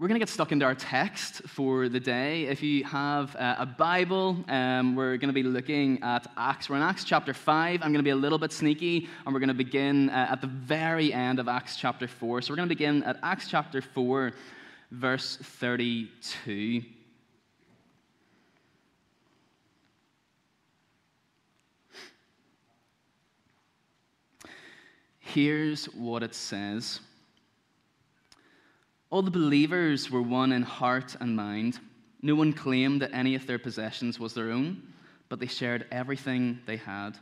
We're going to get stuck into our text for the day. If you have uh, a Bible, um, we're going to be looking at Acts. We're in Acts chapter 5. I'm going to be a little bit sneaky, and we're going to begin uh, at the very end of Acts chapter 4. So we're going to begin at Acts chapter 4, verse 32. Here's what it says. All the believers were one in heart and mind. No one claimed that any of their possessions was their own, but they shared everything they had.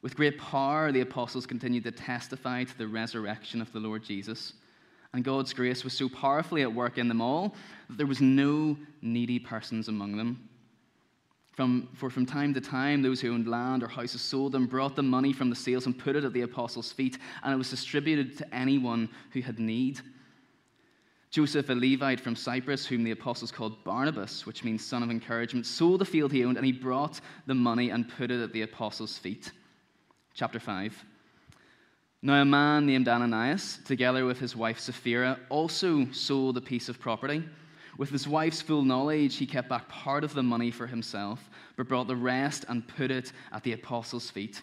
With great power, the apostles continued to testify to the resurrection of the Lord Jesus. And God's grace was so powerfully at work in them all that there was no needy persons among them. From, for from time to time, those who owned land or houses sold them, brought the money from the sales, and put it at the apostles' feet, and it was distributed to anyone who had need. Joseph, a Levite from Cyprus, whom the apostles called Barnabas, which means son of encouragement, sold the field he owned and he brought the money and put it at the apostles' feet. Chapter 5. Now, a man named Ananias, together with his wife Sapphira, also sold a piece of property. With his wife's full knowledge, he kept back part of the money for himself, but brought the rest and put it at the apostles' feet.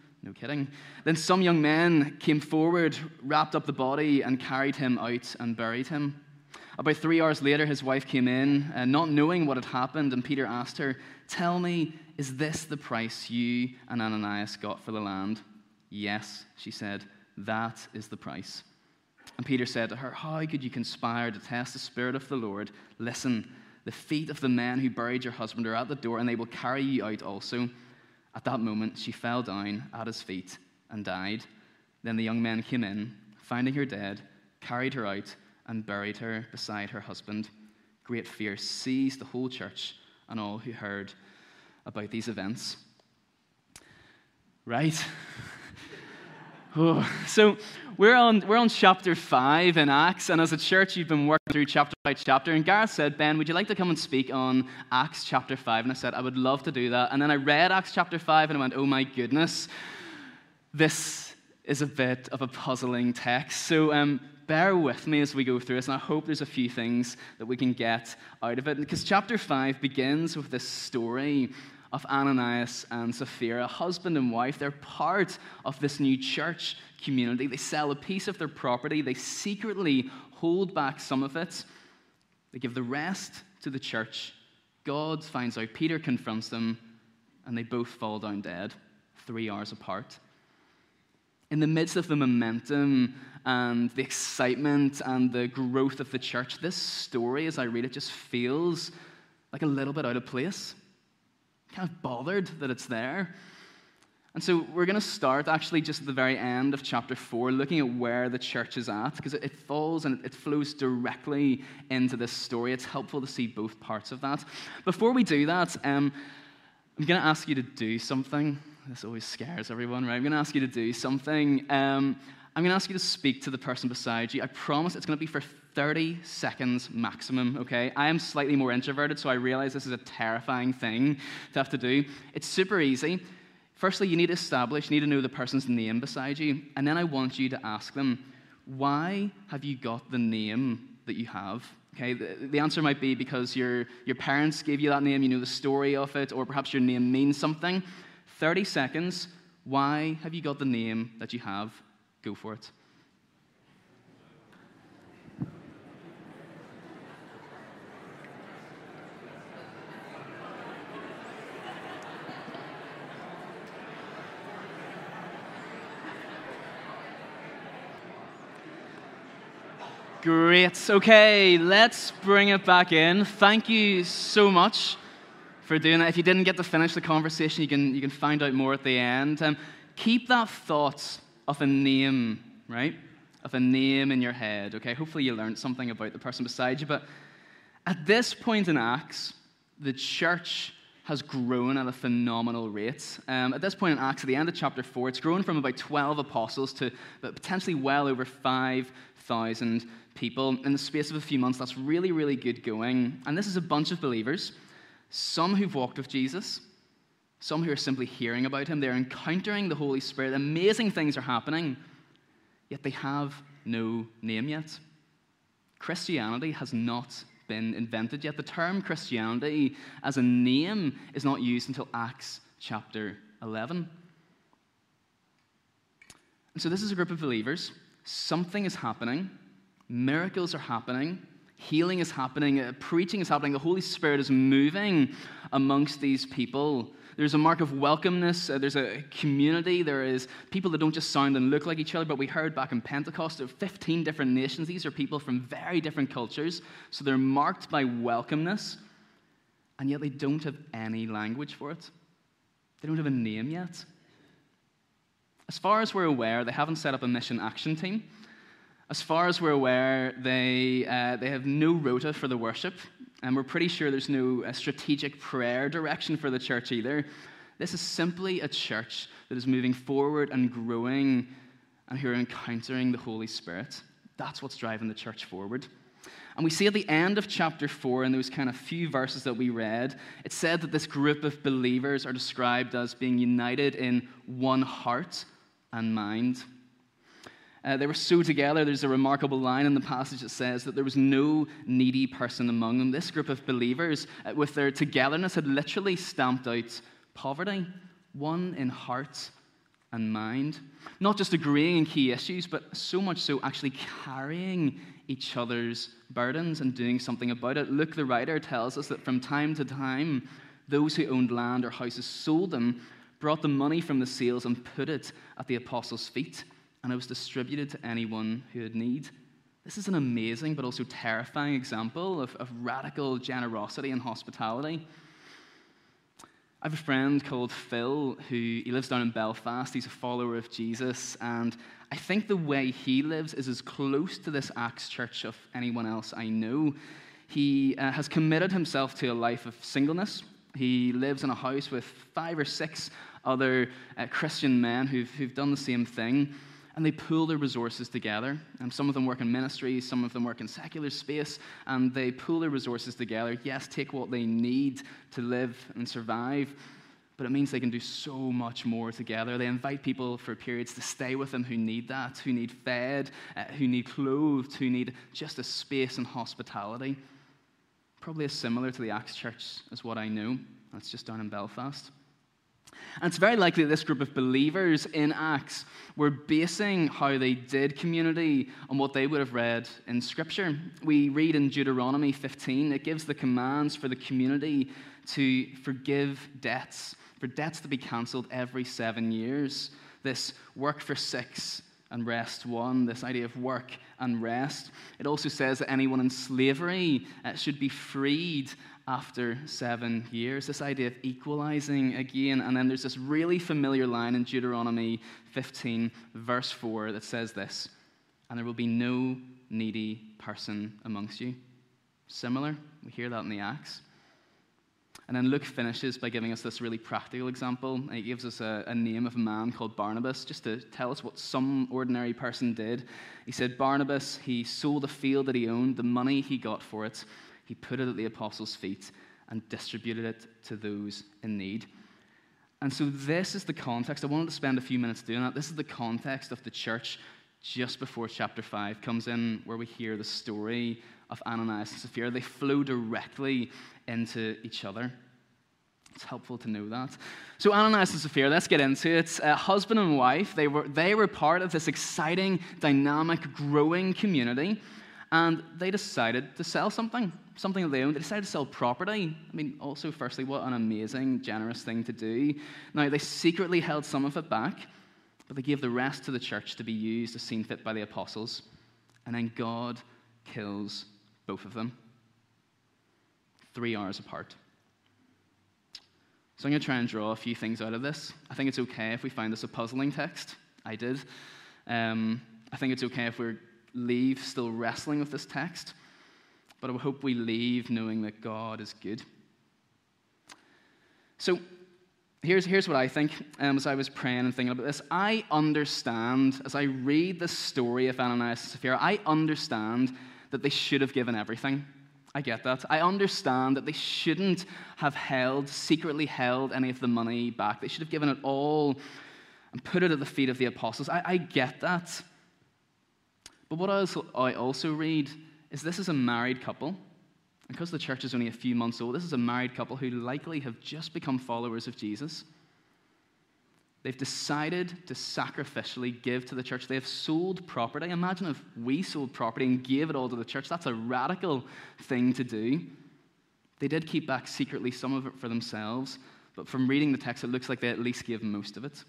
No kidding. Then some young men came forward, wrapped up the body, and carried him out and buried him. About three hours later, his wife came in, uh, not knowing what had happened, and Peter asked her, Tell me, is this the price you and Ananias got for the land? Yes, she said, that is the price. And Peter said to her, How could you conspire to test the Spirit of the Lord? Listen, the feet of the men who buried your husband are at the door, and they will carry you out also. At that moment, she fell down at his feet and died. Then the young men came in, finding her dead, carried her out, and buried her beside her husband. Great fear seized the whole church and all who heard about these events. Right? oh, so we're on, we're on chapter 5 in Acts, and as a church, you've been working through chapter by chapter. And Gareth said, Ben, would you like to come and speak on Acts chapter 5? And I said, I would love to do that. And then I read Acts chapter 5 and I went, oh my goodness, this is a bit of a puzzling text. So um, bear with me as we go through this, and I hope there's a few things that we can get out of it. Because chapter 5 begins with this story of Ananias and Sapphira, husband and wife. They're part of this new church community. They sell a piece of their property, they secretly hold back some of it, they give the rest to the church. God finds out, Peter confronts them, and they both fall down dead, three hours apart. In the midst of the momentum and the excitement and the growth of the church, this story, as I read it, just feels like a little bit out of place. Kind of bothered that it's there. And so we're going to start actually just at the very end of chapter 4, looking at where the church is at, because it falls and it flows directly into this story. It's helpful to see both parts of that. Before we do that, um, I'm going to ask you to do something. This always scares everyone, right? I'm going to ask you to do something. Um, I'm going to ask you to speak to the person beside you. I promise it's going to be for 30 seconds maximum, okay? I am slightly more introverted, so I realize this is a terrifying thing to have to do. It's super easy. Firstly, you need to establish, you need to know the person's name beside you, and then I want you to ask them, why have you got the name that you have? Okay, the, the answer might be because your, your parents gave you that name, you know the story of it, or perhaps your name means something. 30 seconds, why have you got the name that you have? Go for it. Great. Okay, let's bring it back in. Thank you so much for doing that. If you didn't get to finish the conversation, you can, you can find out more at the end. Um, keep that thought of a name, right? Of a name in your head, okay? Hopefully you learned something about the person beside you. But At this point in Acts, the church has grown at a phenomenal rate. Um, at this point in Acts, at the end of chapter 4, it's grown from about 12 apostles to potentially well over 5,000 people. In the space of a few months, that's really, really good going. And this is a bunch of believers, some who've walked with Jesus, some who are simply hearing about him. They're encountering the Holy Spirit. Amazing things are happening, yet they have no name yet. Christianity has not been invented yet. The term Christianity as a name is not used until Acts chapter 11. And so, this is a group of believers. Something is happening, miracles are happening, healing is happening, uh, preaching is happening, the Holy Spirit is moving amongst these people. There's a mark of welcomeness. Uh, there's a community. There is people that don't just sound and look like each other, but we heard back in Pentecost are 15 different nations. These are people from very different cultures. So they're marked by welcomeness, and yet they don't have any language for it. They don't have a name yet. As far as we're aware, they haven't set up a mission action team. As far as we're aware, they, uh, they have no rota for the worship. And we're pretty sure there's no uh, strategic prayer direction for the church either. This is simply a church that is moving forward and growing and who are encountering the Holy Spirit. That's what's driving the church forward. And we see at the end of chapter 4, in those kind of few verses that we read, it said that this group of believers are described as being united in one heart and mind. Uh, they were so together. There's a remarkable line in the passage that says that there was no needy person among them. This group of believers, uh, with their togetherness, had literally stamped out poverty, one in heart and mind. Not just agreeing in key issues, but so much so actually carrying each other's burdens and doing something about it. Luke, the writer, tells us that from time to time, those who owned land or houses sold them, brought the money from the sales, and put it at the apostles' feet and it was distributed to anyone who had need. This is an amazing but also terrifying example of, of radical generosity and hospitality. I have a friend called Phil who he lives down in Belfast. He's a follower of Jesus, and I think the way he lives is as close to this Acts church of anyone else I know. He uh, has committed himself to a life of singleness. He lives in a house with five or six other uh, Christian men who've, who've done the same thing and they pool their resources together. And some of them work in ministry, some of them work in secular space, and they pool their resources together. Yes, take what they need to live and survive, but it means they can do so much more together. They invite people for periods to stay with them who need that, who need fed, uh, who need clothed, who need just a space and hospitality. Probably as similar to the Acts Church as what I know. That's just down in Belfast. And it's very likely that this group of believers in Acts were basing how they did community on what they would have read in Scripture. We read in Deuteronomy 15, it gives the commands for the community to forgive debts, for debts to be cancelled every seven years. This work for six and rest one, this idea of work and rest. It also says that anyone in slavery uh, should be freed after seven years. This idea of equalizing again. And then there's this really familiar line in Deuteronomy 15, verse 4, that says this And there will be no needy person amongst you. Similar, we hear that in the Acts. And then Luke finishes by giving us this really practical example. He gives us a, a, name of a man called Barnabas, just to tell us what some ordinary person did. He said, Barnabas, he sold a field that he owned, the money he got for it, he put it at the apostles' feet and distributed it to those in need. And so, this is the context. I wanted to spend a few minutes doing that. This is the context of the church just before chapter 5 comes in, where we hear the story of Ananias and Sapphira. They flow directly into each other. It's helpful to know that. So, Ananias and Sapphira, let's get into it. Uh, husband and wife, they were, they were part of this exciting, dynamic, growing community, and they decided to sell something something of their own. They decided to sell property. I mean, also, firstly, what an amazing, generous thing to do. Now, they secretly held some of it back, but they gave the rest to the church to be used as seen fit by the apostles. And then God kills both of them three hours apart. So I'm going to try and draw a few things out of this. I think it's okay if we find this a puzzling text. I did. Um, I think it's okay if we leave still wrestling with this text. But I hope we leave knowing that God is good. So, here's, here's what I think um, as I was praying and thinking about this. I understand, as I read the story of Ananias and Sapphira, I understand that they should have given everything. I get that. I understand that they shouldn't have held, secretly held any of the money back. They should have given it all and put it at the feet of the apostles. I, I get that. But what I also, I also read is this is a married couple. Because the church is only a few months old, this is a married couple who likely have just become followers of Jesus. They've decided to sacrificially give to the church. They have sold property. Imagine if we sold property and gave it all to the church. That's a radical thing to do. They did keep back secretly some of it for themselves, but from reading the text, it looks like they at least gave most of it.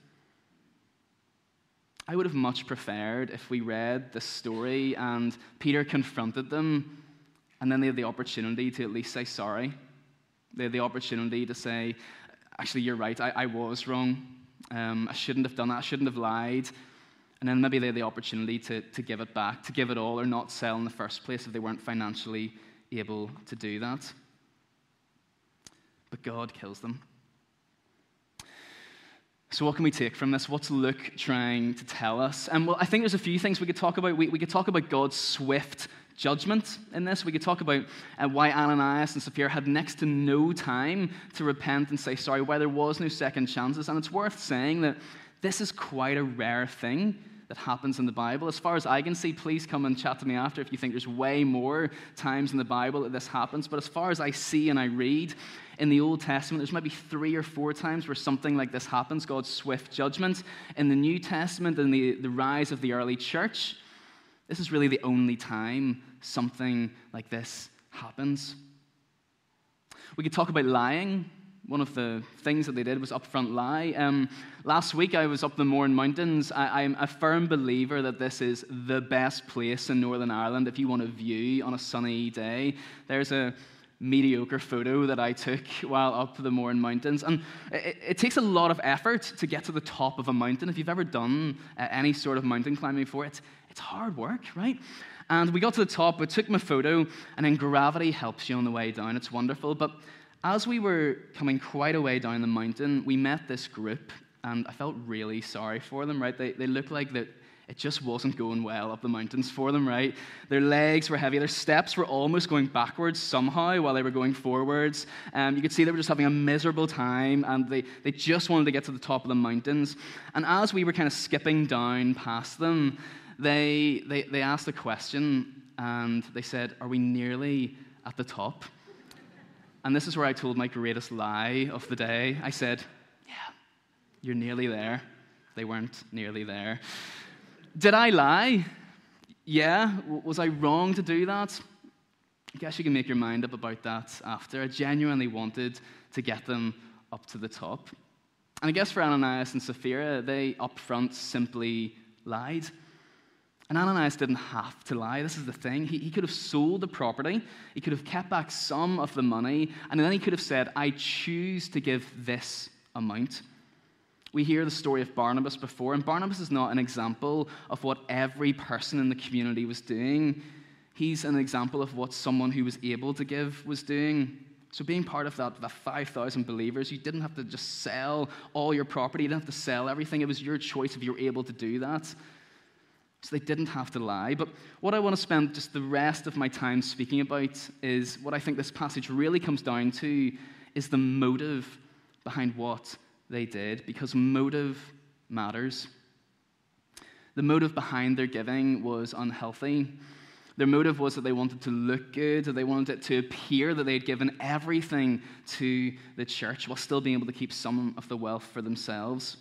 I would have much preferred if we read the story and Peter confronted them, and then they had the opportunity to at least say sorry. They had the opportunity to say, Actually, you're right, I, I was wrong. Um, I shouldn't have done that. I shouldn't have lied. And then maybe they had the opportunity to, to give it back, to give it all, or not sell in the first place if they weren't financially able to do that. But God kills them. So, what can we take from this? What's Luke trying to tell us? And well, I think there's a few things we could talk about. We, we could talk about God's swift judgment in this. We could talk about uh, why Ananias and Sapphira had next to no time to repent and say sorry, why there was no second chances. And it's worth saying that this is quite a rare thing that happens in the Bible. As far as I can see, please come and chat to me after if you think there's way more times in the Bible that this happens. But as far as I see and I read, in the Old Testament, there's maybe three or four times where something like this happens God's swift judgment. In the New Testament and the, the rise of the early church, this is really the only time something like this happens. We could talk about lying. One of the things that they did was upfront lie. Um, last week I was up the Mourne Mountains. I, I'm a firm believer that this is the best place in Northern Ireland if you want a view on a sunny day. There's a mediocre photo that I took while up the Mourne Mountains. And it, it, takes a lot of effort to get to the top of a mountain. If you've ever done uh, any sort of mountain climbing before, it's, it's hard work, right? And we got to the top, we took my photo, and then gravity helps you on the way down. It's wonderful. But as we were coming quite a way down the mountain, we met this group, and I felt really sorry for them, right? They, they looked like that it just wasn't going well up the mountains for them, right? Their legs were heavy. Their steps were almost going backwards somehow while they were going forwards. Um, you could see they were just having a miserable time and they, they just wanted to get to the top of the mountains. And as we were kind of skipping down past them, they, they, they asked a question and they said, Are we nearly at the top? And this is where I told my greatest lie of the day. I said, Yeah, you're nearly there. They weren't nearly there. Did I lie? Yeah. Was I wrong to do that? I guess you can make your mind up about that after. I genuinely wanted to get them up to the top. And I guess for Ananias and Sapphira, they up front simply lied. And Ananias didn't have to lie. This is the thing. He, he could have sold the property, he could have kept back some of the money, and then he could have said, I choose to give this amount. We hear the story of Barnabas before, and Barnabas is not an example of what every person in the community was doing. He's an example of what someone who was able to give was doing. So, being part of that, that 5,000 believers, you didn't have to just sell all your property, you didn't have to sell everything. It was your choice if you were able to do that. So, they didn't have to lie. But what I want to spend just the rest of my time speaking about is what I think this passage really comes down to is the motive behind what they did because motive matters. The motive behind their giving was unhealthy. Their motive was that they wanted to look good, that they wanted it to appear that they had given everything to the church while still being able to keep some of the wealth for themselves.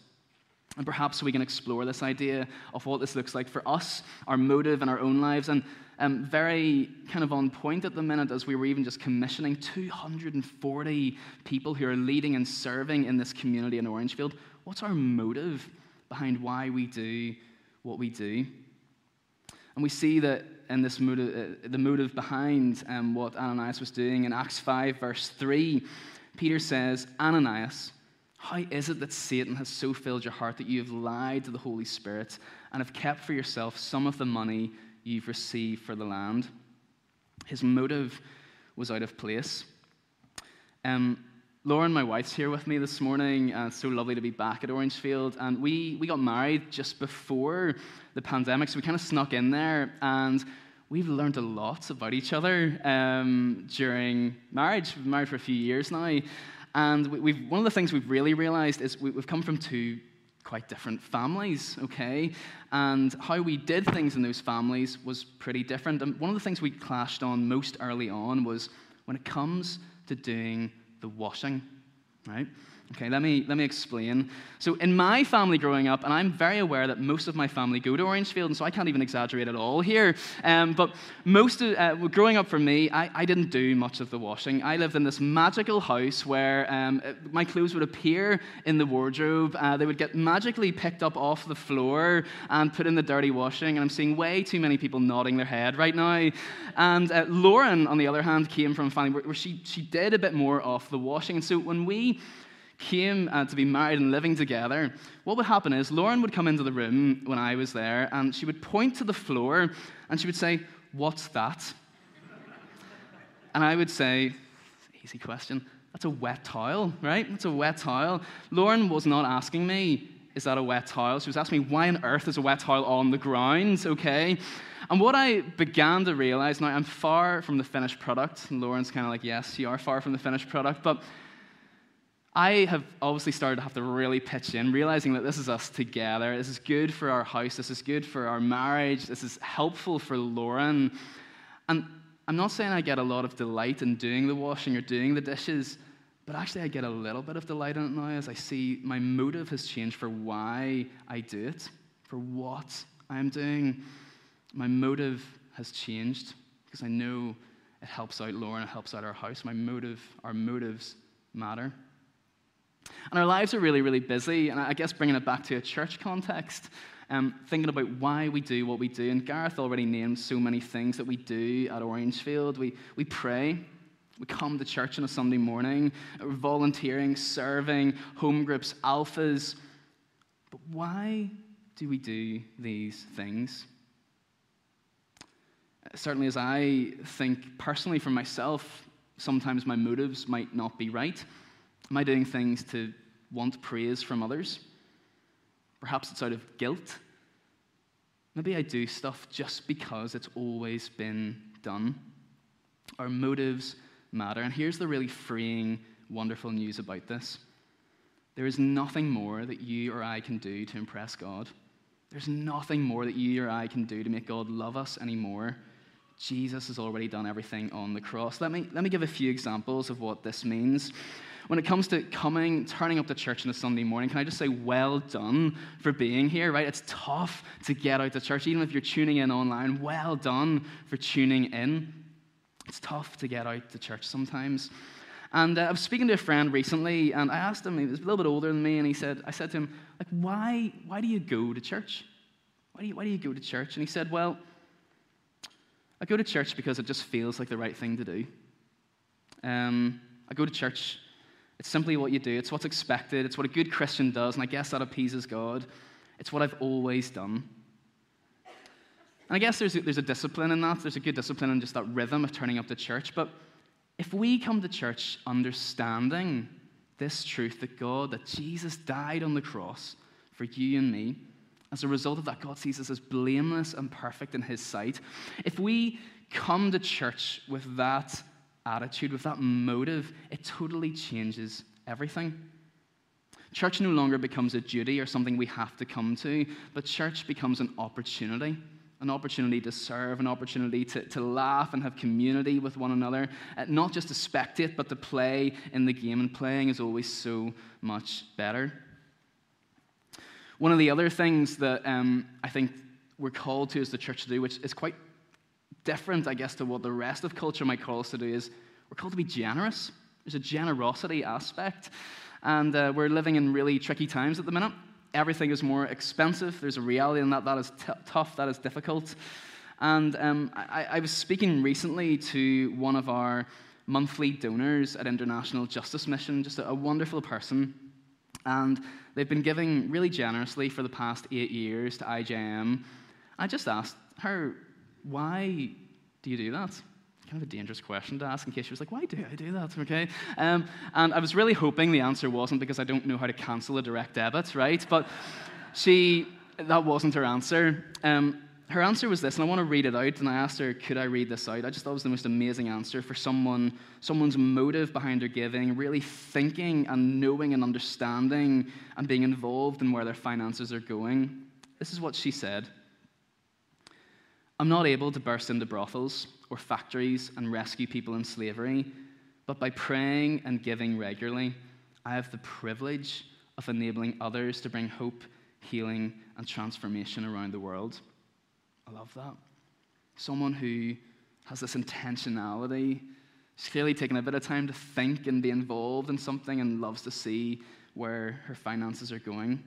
And perhaps we can explore this idea of what this looks like for us, our motive in our own lives. And um, very kind of on point at the minute as we were even just commissioning 240 people who are leading and serving in this community in Orangefield. What's our motive behind why we do what we do? And we see that in this motive, uh, the motive behind um, what Ananias was doing in Acts 5, verse 3, Peter says, Ananias, how is it that Satan has so filled your heart that you have lied to the Holy Spirit and have kept for yourself some of the money you've received for the land? His motive was out of place. Um, Lauren, my wife's here with me this morning. Uh, it's so lovely to be back at Orangefield. And we, we got married just before the pandemic, so we kind of snuck in there. And we've learned a lot about each other um, during marriage. We've been married for a few years now. And we, one of the things we've really realized is we, we've come from two quite different families, okay? And how we did things in those families was pretty different. And one of the things we clashed on most early on was when it comes to doing the washing, right? Okay, let me, let me explain. So, in my family growing up, and I'm very aware that most of my family go to Orangefield, and so I can't even exaggerate at all here. Um, but most of, uh, growing up for me, I, I didn't do much of the washing. I lived in this magical house where um, uh, my clothes would appear in the wardrobe, uh, they would get magically picked up off the floor and put in the dirty washing. And I'm seeing way too many people nodding their head right now. And uh, Lauren, on the other hand, came from a family where, where she, she did a bit more of the washing. And so when we came uh, to be married and living together, what would happen is Lauren would come into the room when I was there and she would point to the floor and she would say, What's that? and I would say, Easy question. That's a wet towel, right? That's a wet towel. Lauren was not asking me, Is that a wet towel? She was asking me, Why on earth is a wet towel on the ground, okay? And what I began to realize now, I'm far from the finished product. And Lauren's kind of like, Yes, you are far from the finished product. But I have obviously started to have to really pitch in, realizing that this is us together. This is good for our house. This is good for our marriage. This is helpful for Lauren. And I'm not saying I get a lot of delight in doing the washing or doing the dishes, but actually I get a little bit of delight in it now as I see my motive has changed for why I do it, for what I'm doing. My motive has changed because I know it helps out Lauren, it helps out our house. My motive, our motives matter. And our lives are really, really busy. And I guess bringing it back to a church context, um, thinking about why we do what we do. And Gareth already named so many things that we do at Orangefield. We, we pray, we come to church on a Sunday morning, we're volunteering, serving, home groups, alphas. But why do we do these things? Certainly, as I think personally for myself, sometimes my motives might not be right. Am I doing things to want praise from others? Perhaps it's out of guilt. Maybe I do stuff just because it's always been done. Our motives matter. And here's the really freeing, wonderful news about this there is nothing more that you or I can do to impress God. There's nothing more that you or I can do to make God love us anymore. Jesus has already done everything on the cross. Let me, let me give a few examples of what this means when it comes to coming, turning up to church on a Sunday morning, can I just say, well done for being here, right? It's tough to get out to church, even if you're tuning in online. Well done for tuning in. It's tough to get out to church sometimes. And uh, I was speaking to a friend recently, and I asked him, he was a little bit older than me, and he said, I said to him, like, why, why do you go to church? Why do, you, why do you go to church? And he said, well, I go to church because it just feels like the right thing to do. Um, I go to church it's simply what you do, it's what's expected, it's what a good Christian does, and I guess that appeases God. It's what I've always done. And I guess there's a, there's a discipline in that. There's a good discipline in just that rhythm of turning up to church. But if we come to church understanding this truth that God, that Jesus died on the cross for you and me, as a result of that, God sees us as blameless and perfect in His sight. If we come to church with that attitude, with that motive, it totally changes everything. Church no longer becomes a duty or something we have to come to, but church becomes an opportunity an opportunity to serve, an opportunity to, to laugh and have community with one another, uh, not just to spectate, but to play in the game. And playing is always so much better. One of the other things that um, I think we're called to as the church to do, which is quite different, I guess, to what the rest of culture might call us to do is we're called to be generous. There's a generosity aspect. And uh, we're living in really tricky times at the minute. Everything is more expensive. There's a reality in that. That is t- tough. That is difficult. And um, I, I was speaking recently to one of our monthly donors at International Justice Mission, just a, a wonderful person. And they've been giving really generously for the past eight years to IJM. I just asked her, why do you do that? kind of a dangerous question to ask in case she was like, why do I do that? Okay. Um, and I was really hoping the answer wasn't because I don't know how to cancel a direct debit, right? But she, that wasn't her answer. Um, her answer was this, and I want to read it out. And I asked her, could I read this out? I just thought it was the most amazing answer for someone, someone's motive behind their giving, really thinking and knowing and understanding and being involved in where their finances are going. This is what she said I'm not able to burst into brothels or factories and rescue people in slavery, but by praying and giving regularly, I have the privilege of enabling others to bring hope, healing, and transformation around the world. I love that. Someone who has this intentionality. She's clearly taken a bit of time to think and be involved in something and loves to see where her finances are going.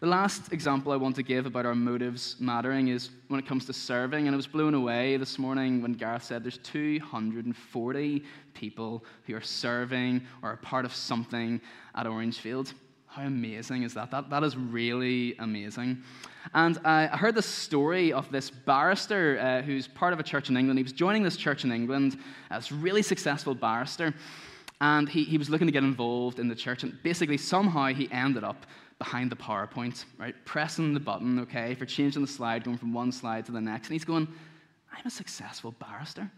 The last example I want to give about our motives mattering is when it comes to serving. And I was blown away this morning when Gareth said there's 240 people who are serving or are part of something at Orangefield. How amazing is that? That, that is really amazing. And I heard the story of this barrister uh, who's part of a church in England. He was joining this church in England, as a really successful barrister. And he, he was looking to get involved in the church. And basically, somehow, he ended up behind the PowerPoint, right? Pressing the button, okay, for changing the slide, going from one slide to the next. And he's going, I'm a successful barrister.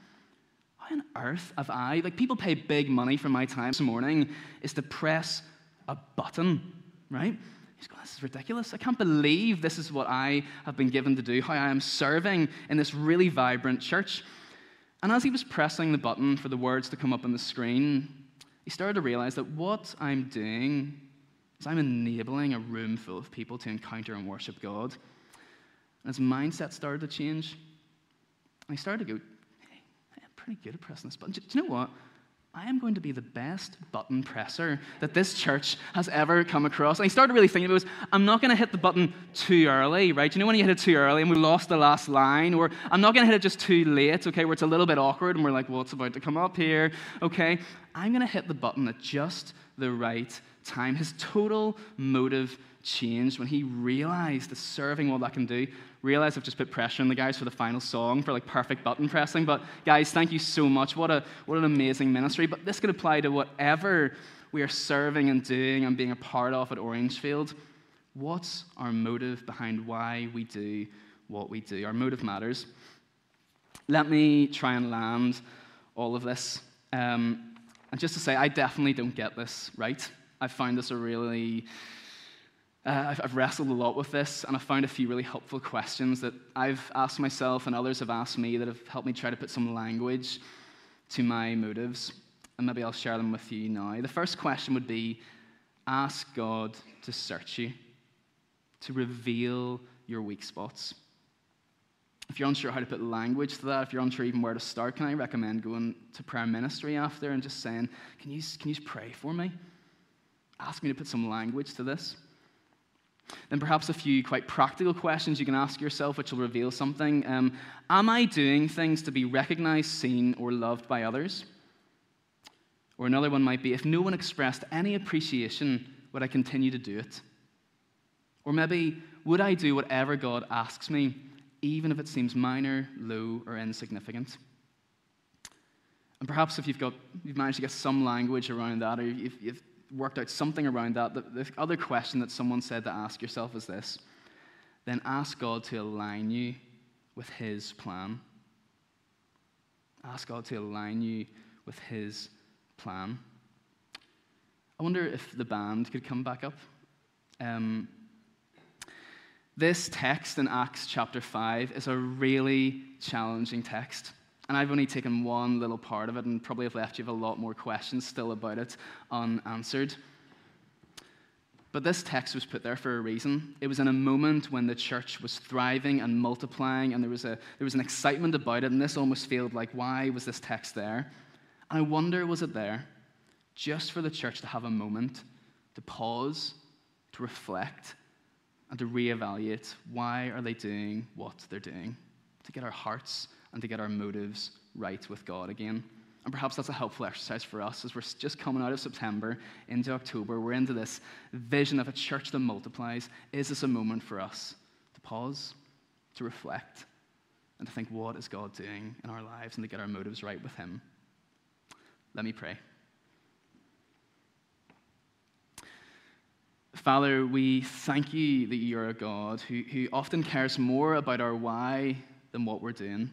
How on earth have I, like, people pay big money for my time this morning, is to press a button, right? He's going, This is ridiculous. I can't believe this is what I have been given to do, how I am serving in this really vibrant church. And as he was pressing the button for the words to come up on the screen, he started to realize that what I'm doing is I'm enabling a room full of people to encounter and worship God. And his mindset started to change. And he started to go, hey, I'm pretty good at pressing this button. Do you know what? I am going to be the best button presser that this church has ever come across. And I started really thinking about it was, I'm not going to hit the button too early, right? You know when you hit it too early and we lost the last line? Or I'm not going to hit it just too late, okay, where it's a little bit awkward and we're like, what's about to come up here? Okay, I'm going to hit the button at just the right time. His total motive changed when he realized the serving what that can do. Realized I've just put pressure on the guys for the final song for like perfect button pressing. But guys, thank you so much. What a what an amazing ministry. But this could apply to whatever we are serving and doing and being a part of at Orangefield. What's our motive behind why we do what we do? Our motive matters. Let me try and land all of this. Um, and just to say, I definitely don't get this right. I found this a really uh, I've, wrestled a lot with this, and I've found a few really helpful questions that I've asked myself and others have asked me that have helped me try to put some language to my motives. And maybe I'll share them with you now. The first question would be ask God to search you, to reveal your weak spots. If you're unsure how to put language to that, if you're unsure even where to start, can I recommend going to prayer ministry after and just saying, Can you, can you pray for me? Ask me to put some language to this. Then perhaps a few quite practical questions you can ask yourself, which will reveal something. Um, am I doing things to be recognized, seen, or loved by others? Or another one might be if no one expressed any appreciation, would I continue to do it? Or maybe, would I do whatever God asks me, even if it seems minor, low, or insignificant? And perhaps if you've, got, you've managed to get some language around that, or you've, you've worked out something around that. The, the other question that someone said to ask yourself is this then ask God to align you with His plan. Ask God to align you with His plan. I wonder if the band could come back up. Um, this text in Acts chapter 5 is a really challenging text. And I've only taken one little part of it and probably have left you with a lot more questions still about it unanswered. But this text was put there for a reason. It was in a moment when the church was thriving and multiplying, and there was, a, there was an excitement about it, and this almost felt like, why was this text there? And I wonder, was it there just for the church to have a moment to pause, to reflect, and to reevaluate why are they doing what they're doing? To get our hearts and to get our motives right with God again. And perhaps that's a helpful exercise for us as we're just coming out of September into October. We're into this vision of a church that multiplies. Is this a moment for us to pause, to reflect, and to think, what is God doing in our lives, and to get our motives right with Him. Let me pray. Father, we thank you that you're a God who, who often cares more about our why than what we're doing.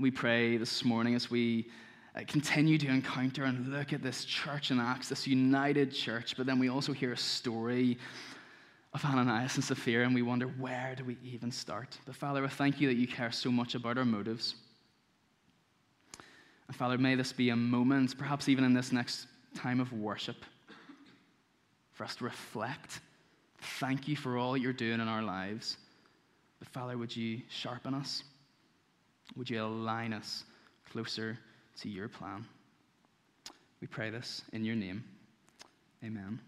We pray this morning as we uh, continue to encounter and look at this church in Acts, this united church, but then we also hear a story of Ananias and Sapphira, and we wonder, where do we even start? But Father, I thank you that you care so much about our motives. And Father, may this be a moment, perhaps even in this next time of worship, for us to reflect. Thank you for all you're doing in our lives. But Father, would you sharpen us? Would you align us closer to your plan? We pray this in your name. Amen.